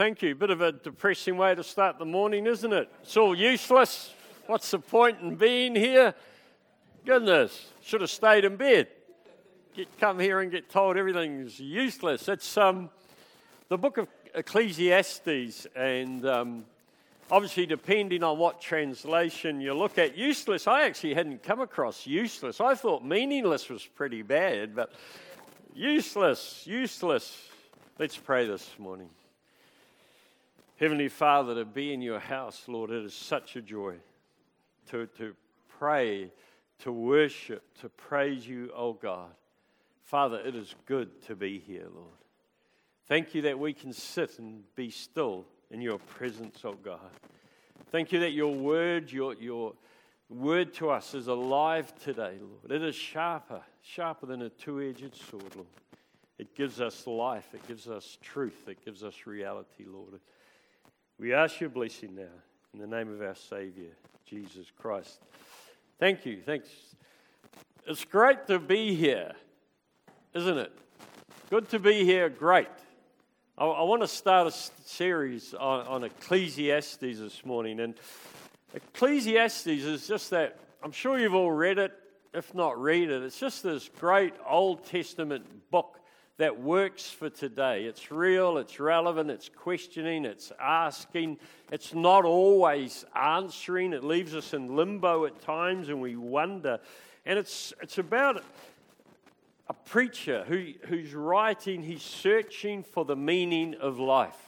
Thank you. Bit of a depressing way to start the morning, isn't it? It's all useless. What's the point in being here? Goodness, should have stayed in bed. Get, come here and get told everything's useless. It's um, the book of Ecclesiastes, and um, obviously, depending on what translation you look at, useless, I actually hadn't come across useless. I thought meaningless was pretty bad, but useless, useless. Let's pray this morning. Heavenly Father, to be in your house, Lord, it is such a joy to, to pray, to worship, to praise you, oh God. Father, it is good to be here, Lord. Thank you that we can sit and be still in your presence, oh God. Thank you that your word, your, your word to us is alive today, Lord. It is sharper, sharper than a two edged sword, Lord. It gives us life, it gives us truth, it gives us reality, Lord. We ask your blessing now in the name of our Savior, Jesus Christ. Thank you. Thanks. It's great to be here, isn't it? Good to be here. Great. I, I want to start a series on, on Ecclesiastes this morning. And Ecclesiastes is just that, I'm sure you've all read it. If not, read it. It's just this great Old Testament book that works for today. It's real, it's relevant, it's questioning, it's asking. It's not always answering. It leaves us in limbo at times and we wonder. And it's, it's about a preacher who, who's writing, he's searching for the meaning of life.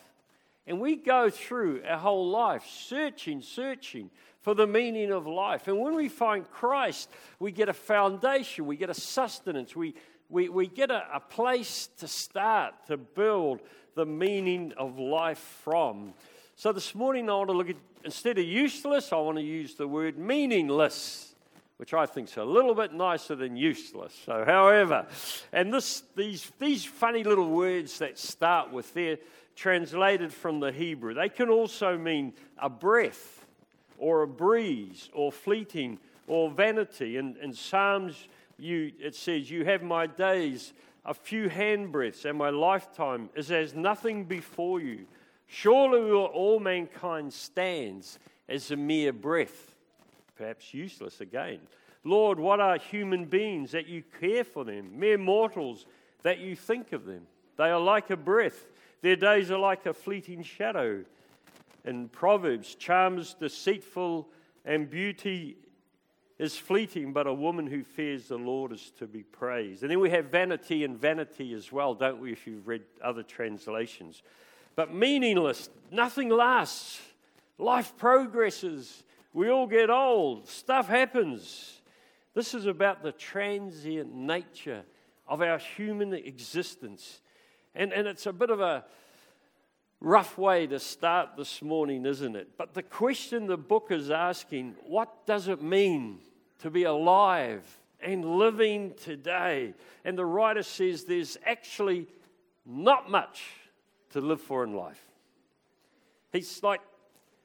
And we go through our whole life searching, searching for the meaning of life. And when we find Christ, we get a foundation, we get a sustenance, we, we, we get a, a place to start to build the meaning of life from. So this morning, I want to look at, instead of useless, I want to use the word meaningless, which I think is a little bit nicer than useless. So, however, and this, these, these funny little words that start with, they're translated from the Hebrew. They can also mean a breath, or a breeze, or fleeting, or vanity. And in Psalms, you, it says, You have my days a few handbreadths, and my lifetime is as nothing before you. Surely all mankind stands as a mere breath, perhaps useless again. Lord, what are human beings that you care for them? Mere mortals that you think of them. They are like a breath, their days are like a fleeting shadow. In Proverbs, charms deceitful and beauty is fleeting, but a woman who fears the Lord is to be praised. And then we have vanity and vanity as well, don't we, if you've read other translations? But meaningless, nothing lasts. Life progresses. We all get old. Stuff happens. This is about the transient nature of our human existence. And, and it's a bit of a rough way to start this morning, isn't it? But the question the book is asking what does it mean to be alive and living today. And the writer says there's actually not much to live for in life. He's like,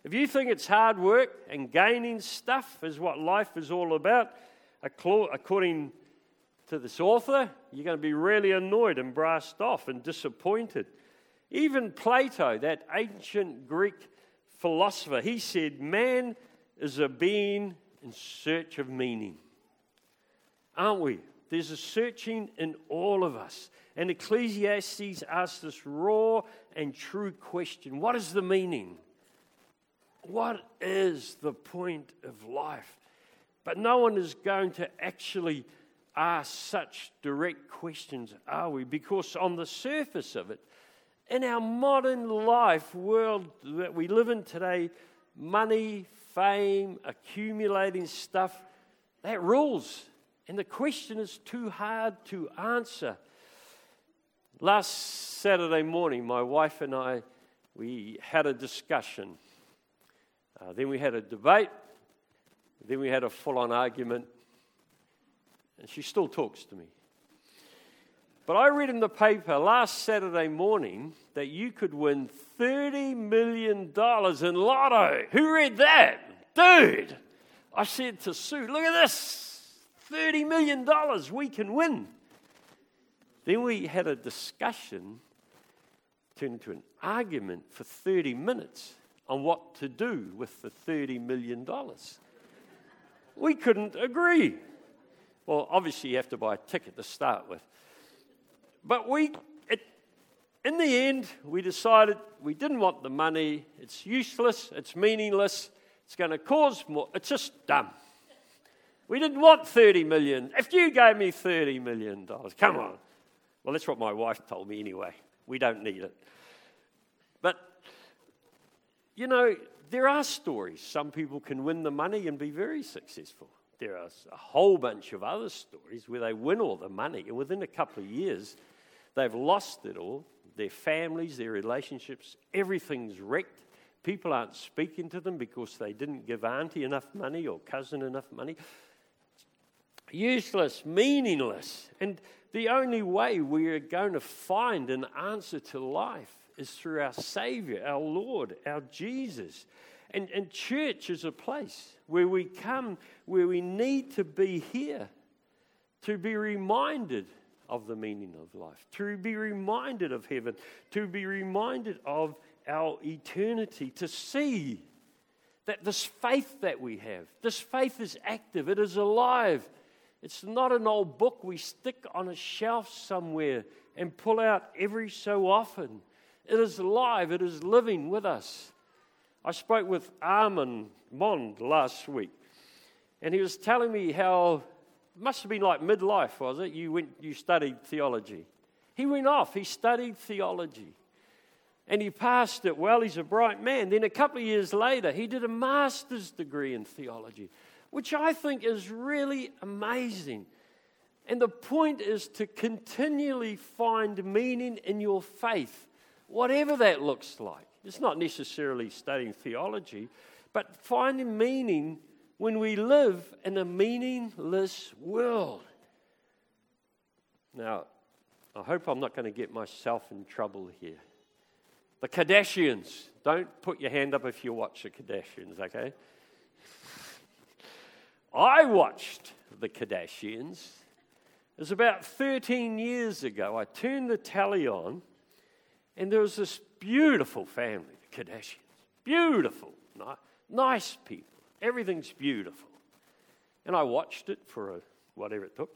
if you think it's hard work and gaining stuff is what life is all about, according to this author, you're going to be really annoyed and brassed off and disappointed. Even Plato, that ancient Greek philosopher, he said, Man is a being in search of meaning. Aren't we? There's a searching in all of us. And Ecclesiastes asks this raw and true question What is the meaning? What is the point of life? But no one is going to actually ask such direct questions, are we? Because on the surface of it, in our modern life world that we live in today, money, fame, accumulating stuff, that rules. And the question is too hard to answer. Last Saturday morning, my wife and I, we had a discussion. Uh, then we had a debate. Then we had a full on argument. And she still talks to me. But I read in the paper last Saturday morning that you could win $30 million in lotto. Who read that? Dude, I said to Sue, look at this $30 million we can win. Then we had a discussion turned into an argument for 30 minutes on what to do with the $30 million. we couldn't agree. Well, obviously, you have to buy a ticket to start with. But we, it, in the end, we decided we didn't want the money. It's useless, it's meaningless, it's going to cause more. It's just dumb. We didn't want 30 million. If you gave me 30 million dollars, come on. Well, that's what my wife told me anyway. We don't need it. But, you know, there are stories. Some people can win the money and be very successful. There are a whole bunch of other stories where they win all the money, and within a couple of years, they've lost it all their families, their relationships, everything's wrecked. People aren't speaking to them because they didn't give auntie enough money or cousin enough money. Useless, meaningless. And the only way we are going to find an answer to life is through our Savior, our Lord, our Jesus. And, and church is a place where we come, where we need to be here to be reminded of the meaning of life, to be reminded of heaven, to be reminded of our eternity, to see that this faith that we have, this faith is active, it is alive. It's not an old book we stick on a shelf somewhere and pull out every so often. It is alive, it is living with us. I spoke with Armin Mond last week, and he was telling me how must have been like midlife, was it? You went, you studied theology. He went off, he studied theology. And he passed it well. He's a bright man. Then a couple of years later, he did a master's degree in theology, which I think is really amazing. And the point is to continually find meaning in your faith whatever that looks like. It's not necessarily studying theology, but finding meaning when we live in a meaningless world. Now, I hope I'm not going to get myself in trouble here. The Kardashians, don't put your hand up if you watch the Kardashians, okay? I watched the Kardashians. It was about 13 years ago. I turned the telly on and there was this beautiful family, the Kardashians. Beautiful, nice people. Everything's beautiful. And I watched it for a, whatever it took.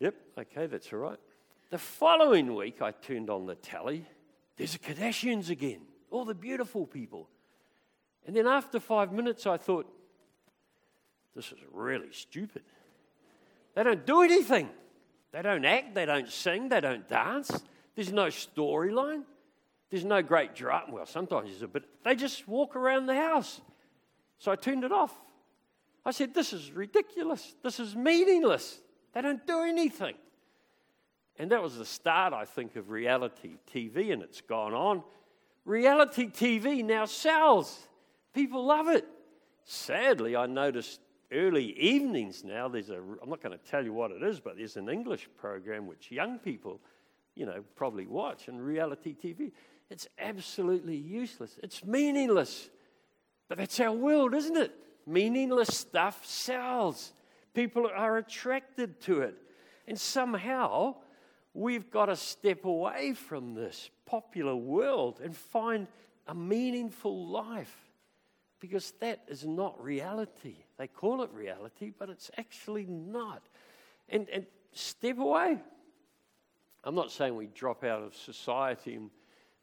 Yep, okay, that's all right. The following week, I turned on the telly. There's the Kardashians again, all the beautiful people. And then after five minutes, I thought, this is really stupid. They don't do anything. They don't act, they don't sing, they don't dance. There's no storyline. There's no great drama. Well, sometimes there's a bit. They just walk around the house. So I turned it off. I said, This is ridiculous. This is meaningless. They don't do anything. And that was the start, I think, of reality TV, and it's gone on. Reality TV now sells. People love it. Sadly, I noticed early evenings now, there's a, I'm not going to tell you what it is, but there's an English program which young people you know, probably watch and reality TV. It's absolutely useless. It's meaningless. But that's our world, isn't it? Meaningless stuff sells. People are attracted to it. And somehow we've got to step away from this popular world and find a meaningful life because that is not reality. They call it reality, but it's actually not. And, and step away. I'm not saying we drop out of society and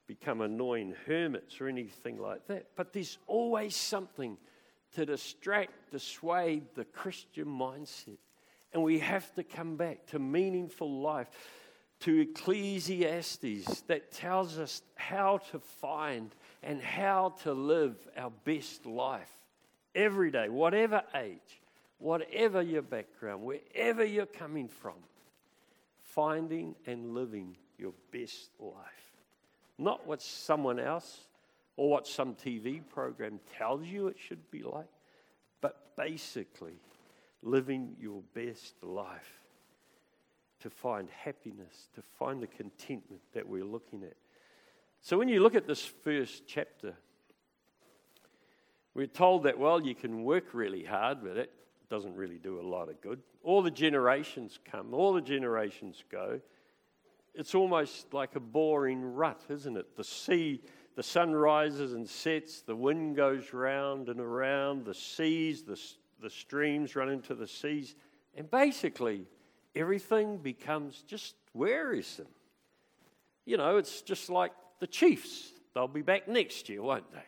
become annoying hermits or anything like that, but there's always something to distract, dissuade the Christian mindset. And we have to come back to meaningful life, to Ecclesiastes that tells us how to find and how to live our best life every day, whatever age, whatever your background, wherever you're coming from finding and living your best life. Not what someone else or what some TV program tells you it should be like, but basically living your best life to find happiness, to find the contentment that we're looking at. So when you look at this first chapter, we're told that, well, you can work really hard, but it doesn't really do a lot of good. All the generations come, all the generations go, it's almost like a boring rut, isn't it? The sea, the sun rises and sets, the wind goes round and around, the seas, the, the streams run into the seas, and basically everything becomes just wearisome. You know, it's just like the Chiefs. They'll be back next year, won't they?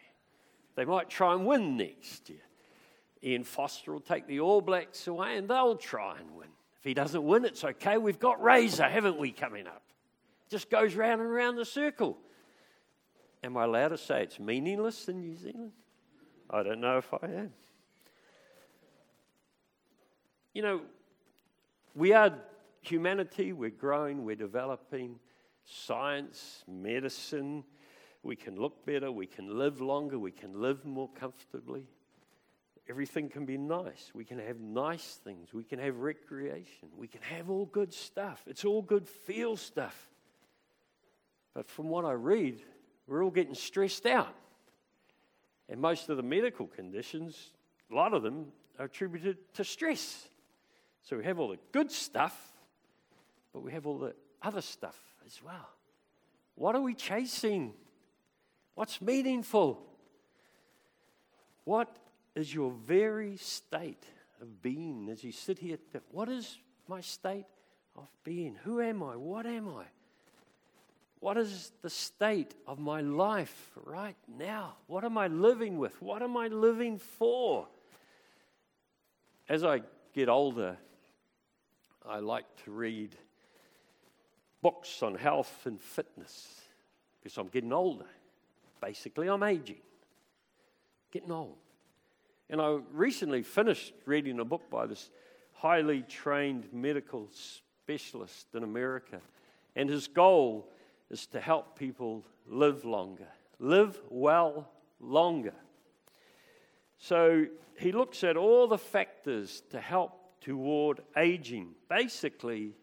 They might try and win next year. Ian Foster will take the All Blacks away and they'll try and win. If he doesn't win, it's okay. We've got Razor, haven't we, coming up? Just goes round and round the circle. Am I allowed to say it's meaningless in New Zealand? I don't know if I am. You know, we are humanity, we're growing, we're developing science, medicine. We can look better, we can live longer, we can live more comfortably. Everything can be nice. We can have nice things. We can have recreation. We can have all good stuff. It's all good feel stuff. But from what I read, we're all getting stressed out. And most of the medical conditions, a lot of them are attributed to stress. So we have all the good stuff, but we have all the other stuff as well. What are we chasing? What's meaningful? What is your very state of being as you sit here? What is my state of being? Who am I? What am I? What is the state of my life right now? What am I living with? What am I living for? As I get older, I like to read books on health and fitness because I'm getting older. Basically, I'm aging, getting old. And I recently finished reading a book by this highly trained medical specialist in America. And his goal is to help people live longer, live well longer. So he looks at all the factors to help toward aging. Basically,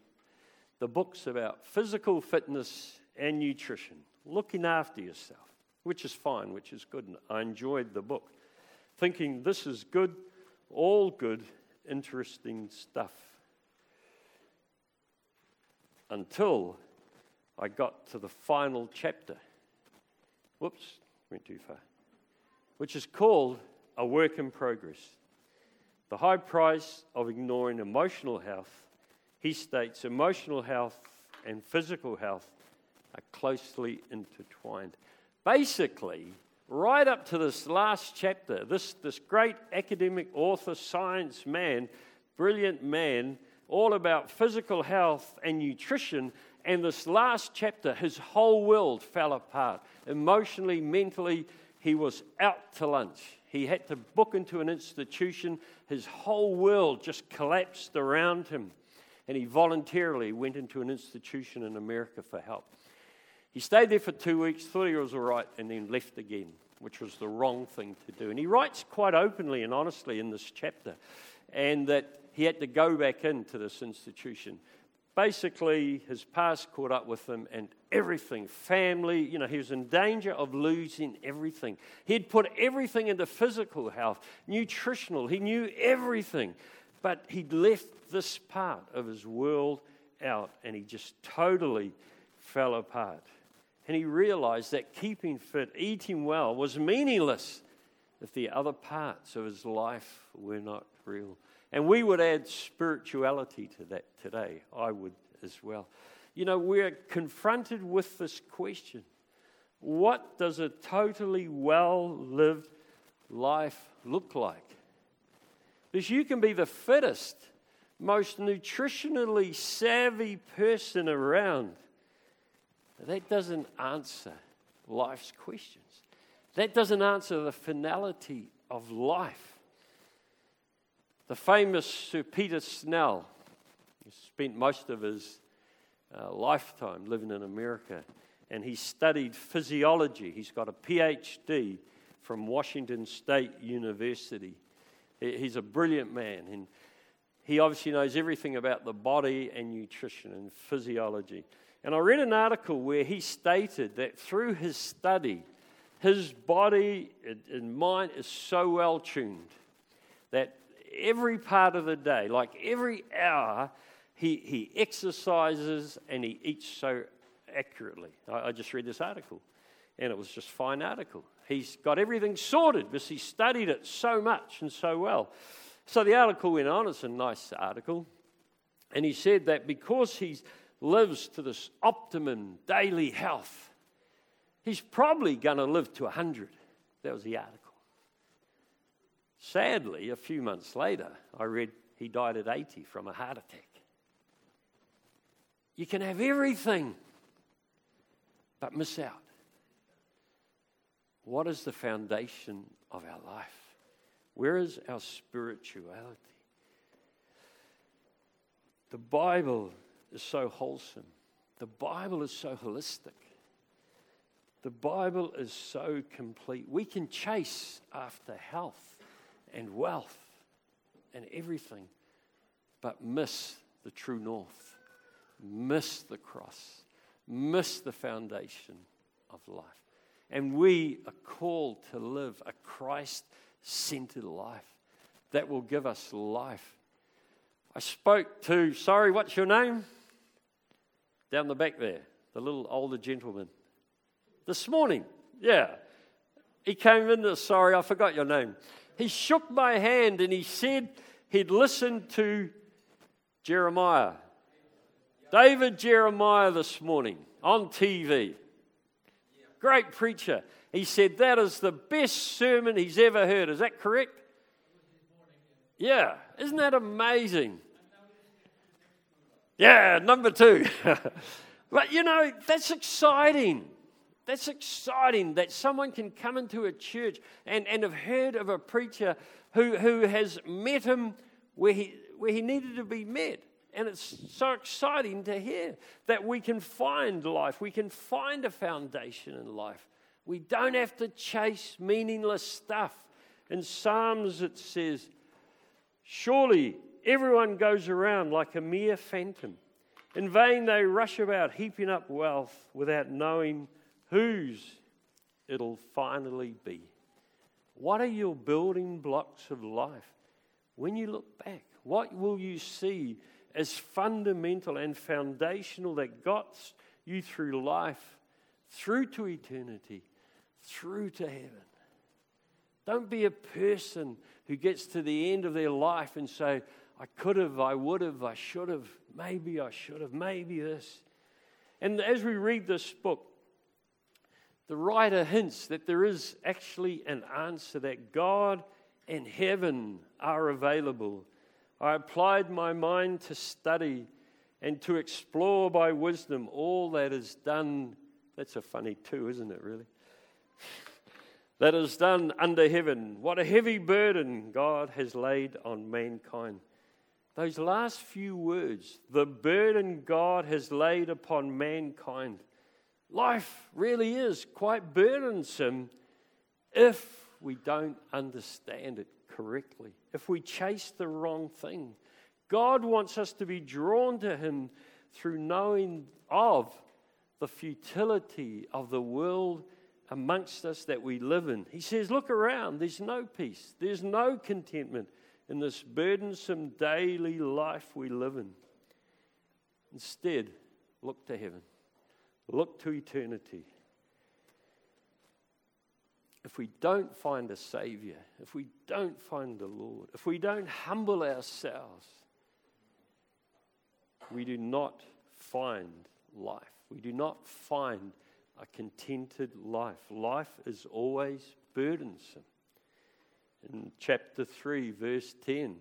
the book's about physical fitness and nutrition, looking after yourself, which is fine, which is good. I enjoyed the book, thinking this is good, all good, interesting stuff. Until I got to the final chapter. Whoops, went too far. Which is called A Work in Progress. The high price of ignoring emotional health, he states emotional health and physical health are closely intertwined. Basically, right up to this last chapter, this, this great academic author, science man, brilliant man, all about physical health and nutrition. And this last chapter, his whole world fell apart. Emotionally, mentally, he was out to lunch. He had to book into an institution. His whole world just collapsed around him. And he voluntarily went into an institution in America for help. He stayed there for two weeks, thought he was all right, and then left again, which was the wrong thing to do. And he writes quite openly and honestly in this chapter, and that he had to go back into this institution basically his past caught up with him and everything. Family you know he was in danger of losing everything. He'd put everything into physical health nutritional. He knew everything. But he'd left this part of his world out and he just totally fell apart. And he realized that keeping fit eating well was meaningless if the other parts of his life were not real and we would add spirituality to that today. I would as well. You know, we're confronted with this question What does a totally well lived life look like? Because you can be the fittest, most nutritionally savvy person around. That doesn't answer life's questions. That doesn't answer the finality of life. The famous Sir Peter Snell spent most of his uh, lifetime living in America and he studied physiology. He's got a PhD from Washington State University. He's a brilliant man and he obviously knows everything about the body and nutrition and physiology. And I read an article where he stated that through his study, his body and mind is so well tuned that every part of the day, like every hour, He, he exercises and he eats so accurately. I, I just read this article, and it was just fine article. He's got everything sorted because he studied it so much and so well. So the article went on, it's a nice article, and he said that because he lives to this optimum daily health, he's probably going to live to 100. That was the article. Sadly, a few months later, I read he died at 80 from a heart attack. You can have everything, but miss out. What is the foundation of our life? Where is our spirituality? The Bible is so wholesome. The Bible is so holistic. The Bible is so complete. We can chase after health and wealth and everything, but miss the true north, miss the cross, miss the foundation of life. And we are called to live a Christ centered life that will give us life. I spoke to, sorry, what's your name? Down the back there, the little older gentleman. This morning, yeah. He came in, sorry, I forgot your name. He shook my hand and he said he'd listened to Jeremiah, David Jeremiah this morning on TV. Great preacher. He said that is the best sermon he's ever heard. Is that correct? Yeah. Isn't that amazing? Yeah, number two. but you know, that's exciting. That's exciting that someone can come into a church and, and have heard of a preacher who, who has met him where he, where he needed to be met. And it's so exciting to hear that we can find life, we can find a foundation in life. We don't have to chase meaningless stuff. In Psalms, it says, Surely everyone goes around like a mere phantom. In vain they rush about heaping up wealth without knowing whose it'll finally be. What are your building blocks of life? When you look back, what will you see as fundamental and foundational that got you through life, through to eternity, through to heaven? Don't be a person who gets to the end of their life and say, I could have, I would have, I should have, maybe I should have, maybe this. And as we read this book, the writer hints that there is actually an answer, that God and heaven are available. I applied my mind to study and to explore by wisdom all that is done. That's a funny two, isn't it, really? that is done under heaven. What a heavy burden God has laid on mankind. Those last few words, the burden God has laid upon mankind Life really is quite burdensome if we don't understand it correctly, if we chase the wrong thing. God wants us to be drawn to Him through knowing of the futility of the world amongst us that we live in. He says, Look around, there's no peace, there's no contentment in this burdensome daily life we live in. Instead, look to heaven. Look to eternity. If we don't find a Savior, if we don't find the Lord, if we don't humble ourselves, we do not find life. We do not find a contented life. Life is always burdensome. In chapter 3, verse 10, it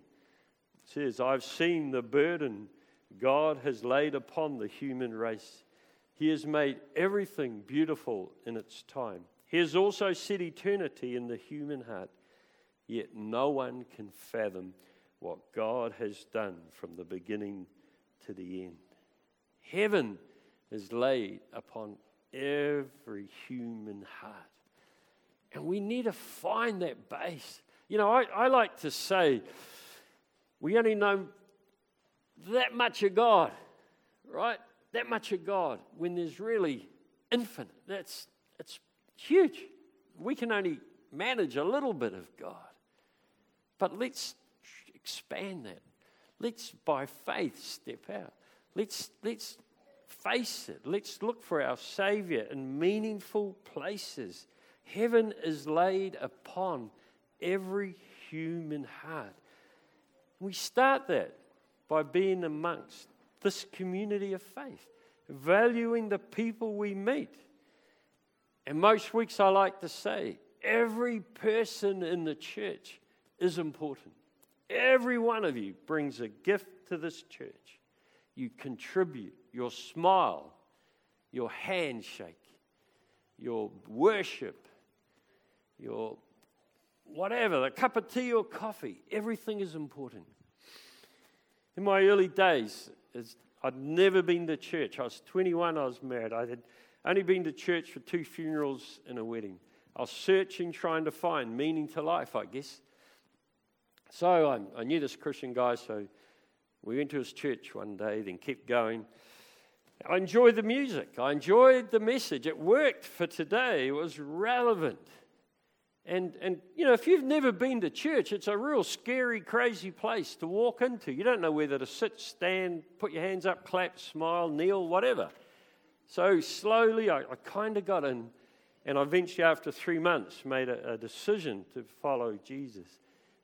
says, I've seen the burden God has laid upon the human race he has made everything beautiful in its time. He has also set eternity in the human heart, yet no one can fathom what God has done from the beginning to the end. Heaven is laid upon every human heart. And we need to find that base. You know, I, I like to say we only know that much of God, right? That much of God when there's really infinite. That's it's huge. We can only manage a little bit of God. But let's expand that. let's by faith step out. Let's, let's face it. Let's look for our Savior in meaningful places. Heaven is laid upon every human heart. We start that by being amongst this community of faith, valuing the people we meet. And most weeks I like to say, every person in the church is important. Every one of you brings a gift to this church. You contribute your smile, your handshake, your worship, your whatever, the cup of tea or coffee, everything is important. In my early days, I'd never been to church. I was 21, I was married. I had only been to church for two funerals and a wedding. I was searching, trying to find meaning to life, I guess. So I, I knew this Christian guy, so we went to his church one day, then kept going. I enjoyed the music. I enjoyed the message. It worked for today. It was relevant. And, and, you know, if you've never been to church, it's a real scary, crazy place to walk into. You don't know whether to sit, stand, put your hands up, clap, smile, kneel, whatever. So slowly, I, I kind of got in. And I eventually, after three months, made a, a decision to follow Jesus.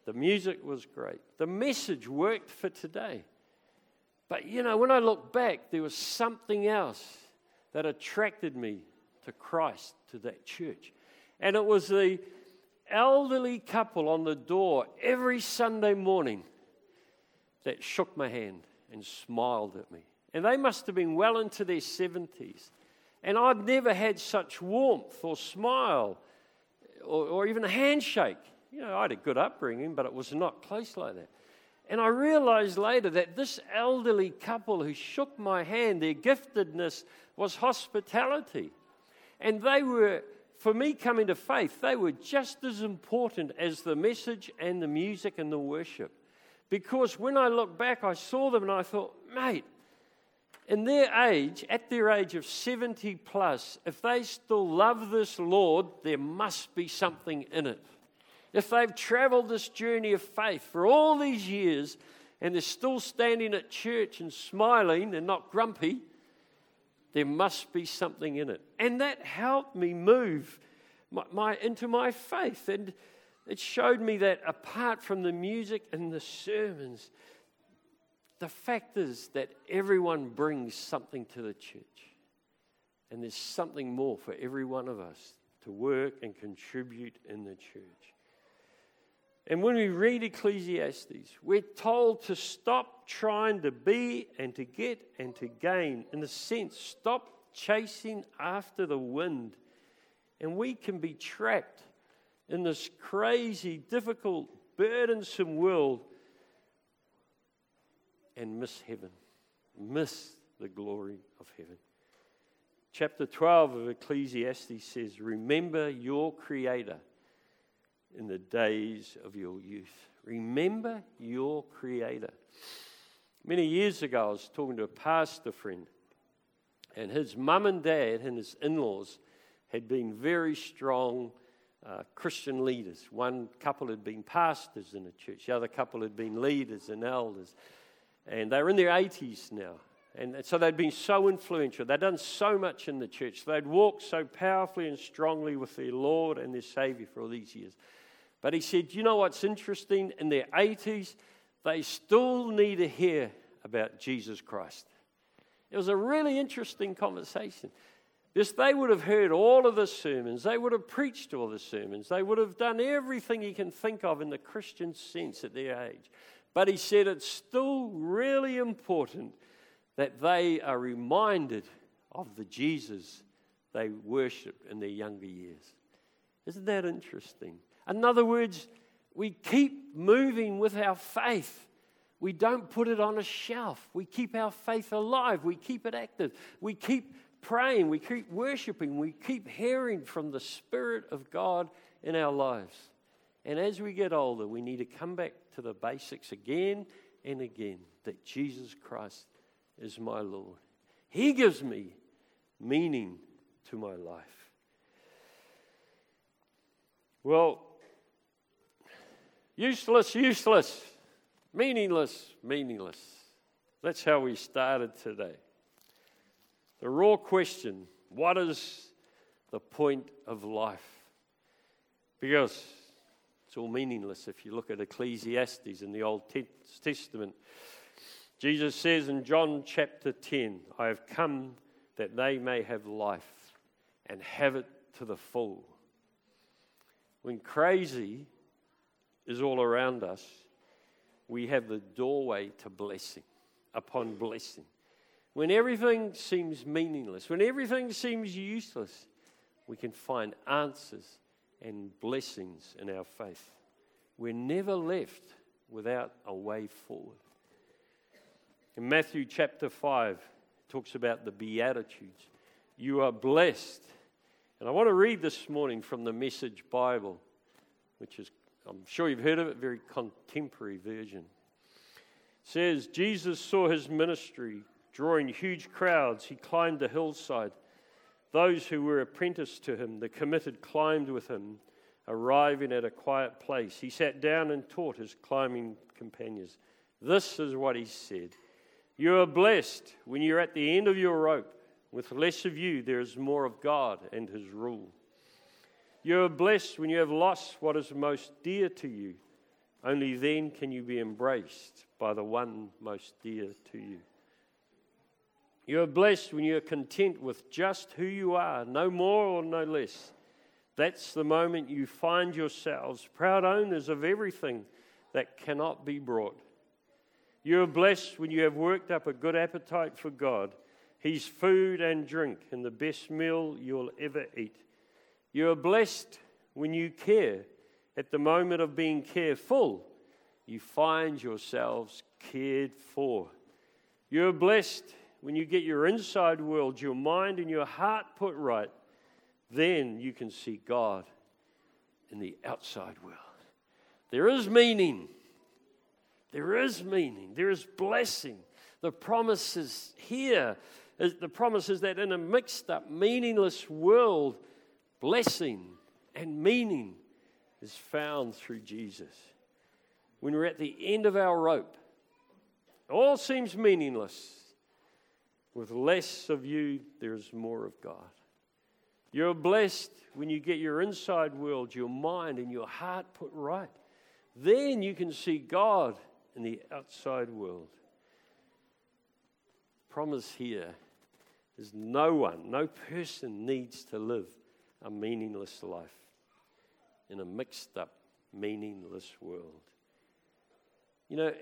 The music was great. The message worked for today. But you know, when I look back, there was something else that attracted me to Christ, to that church. And it was the elderly couple on the door every Sunday morning that shook my hand and smiled at me. And they must have been well into their 70s. And I'd never had such warmth or smile or, or even a handshake. You know, I had a good upbringing, but it was not close like that. And I realized later that this elderly couple who shook my hand, their giftedness was hospitality. And they were, for me coming to faith, they were just as important as the message and the music and the worship. Because when I look back, I saw them and I thought, mate, in their age, at their age of 70 plus, if they still love this Lord, there must be something in it if they've traveled this journey of faith for all these years and they're still standing at church and smiling and not grumpy, there must be something in it. And that helped me move my, my, into my faith. And it showed me that apart from the music and the sermons, the fact is that everyone brings something to the church. And there's something more for every one of us to work and contribute in the church. And when we read Ecclesiastes, we're told to stop trying to be and to get and to gain. In a sense, stop chasing after the wind. And we can be trapped in this crazy, difficult, burdensome world and miss heaven, miss the glory of heaven. Chapter 12 of Ecclesiastes says, Remember your Creator in the days of your youth. Remember your Creator. Many years ago, I was talking to a pastor friend, and his mum and dad and his in laws had been very strong uh, Christian leaders. One couple had been pastors in a church, the other couple had been leaders and elders. And they were in their 80s now. And so they'd been so influential. They'd done so much in the church. They'd walked so powerfully and strongly with their Lord and their Savior for all these years. But he said, You know what's interesting? In their 80s, they still need to hear about Jesus Christ. It was a really interesting conversation. Because they would have heard all of the sermons, they would have preached all the sermons, they would have done everything you can think of in the Christian sense at their age. But he said it's still really important that they are reminded of the Jesus they worshipped in their younger years. Isn't that interesting? In other words, we keep moving with our faith. We don't put it on a shelf. We keep our faith alive. We keep it active. We keep praying. We keep worshiping. We keep hearing from the Spirit of God in our lives. And as we get older, we need to come back to the basics again and again that Jesus Christ is my Lord. He gives me meaning to my life. Well, Useless, useless. Meaningless, meaningless. That's how we started today. The raw question what is the point of life? Because it's all meaningless if you look at Ecclesiastes in the Old Testament. Jesus says in John chapter 10, I have come that they may have life and have it to the full. When crazy is all around us, we have the doorway to blessing upon blessing. When everything seems meaningless, when everything seems useless, we can find answers and blessings in our faith. We're never left without a way forward. In Matthew chapter 5, it talks about the Beatitudes. You are blessed. And I want to read this morning from the Message Bible, which is, I'm sure you've heard of it, very contemporary version. It says, Jesus saw his ministry drawing huge crowds. He climbed the hillside. Those who were apprenticed to him, the committed, climbed with him, arriving at a quiet place. He sat down and taught his climbing companions. This is what he said You are blessed when you're at the end of your rope. With less of you, there is more of God and his rule. You are blessed when you have lost what is most dear to you. Only then can you be embraced by the one most dear to you. You are blessed when you are content with just who you are, no more or no less. That's the moment you find yourselves proud owners of everything that cannot be brought. You are blessed when you have worked up a good appetite for God, His food and drink, and the best meal you'll ever eat. You are blessed when you care. At the moment of being careful, you find yourselves cared for. You are blessed when you get your inside world, your mind and your heart put right, then you can see God in the outside world. There is meaning. There is meaning. There is blessing. The promises here, the promise is that in a mixed up, meaningless world, blessing and meaning is found through Jesus. When we're at the end of our rope, all seems meaningless. With less of you, there's more of God. You're blessed when you get your inside world, your mind, and your heart put right. Then you can see God in the outside world. The Promise here is no one, no person needs to live a meaningless life in a mixed up, meaningless world. You know,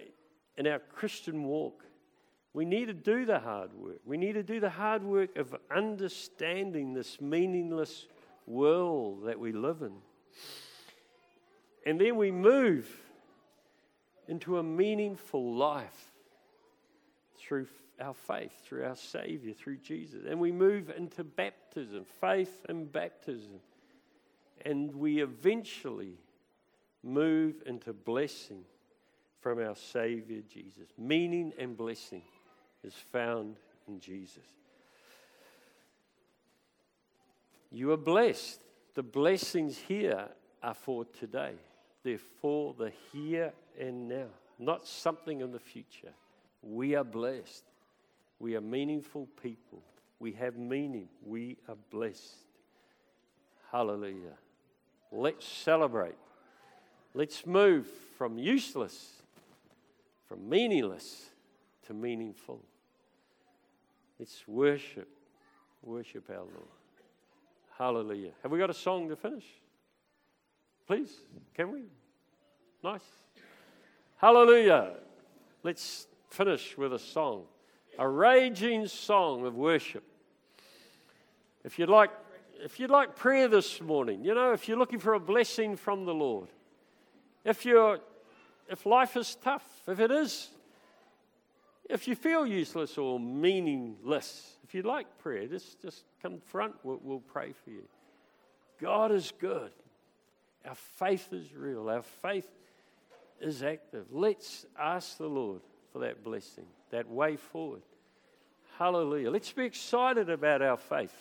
in our Christian walk, we need to do the hard work. We need to do the hard work of understanding this meaningless world that we live in. And then we move into a meaningful life through our faith, through our Savior, through Jesus. And we move into baptism, faith and baptism. And we eventually move into blessing from our Savior Jesus. Meaning and blessing is found in Jesus. You are blessed. The blessings here are for today. They're for the here and now, not something in the future. We are blessed. We are meaningful people. We have meaning. We are blessed. Hallelujah. Let's celebrate. Let's move from useless, from meaningless to meaningful. Let's worship, worship our Lord. Hallelujah. Have we got a song to finish? Please, can we? Nice. Hallelujah. Let's finish with a song, a raging song of worship. If you'd like, if you'd like prayer this morning, you know, if you're looking for a blessing from the Lord, if you're, if life is tough, if it is if you feel useless or meaningless, if you'd like prayer, just, just come front. We'll, we'll pray for you. God is good. Our faith is real. Our faith is active. Let's ask the Lord for that blessing, that way forward. Hallelujah. Let's be excited about our faith.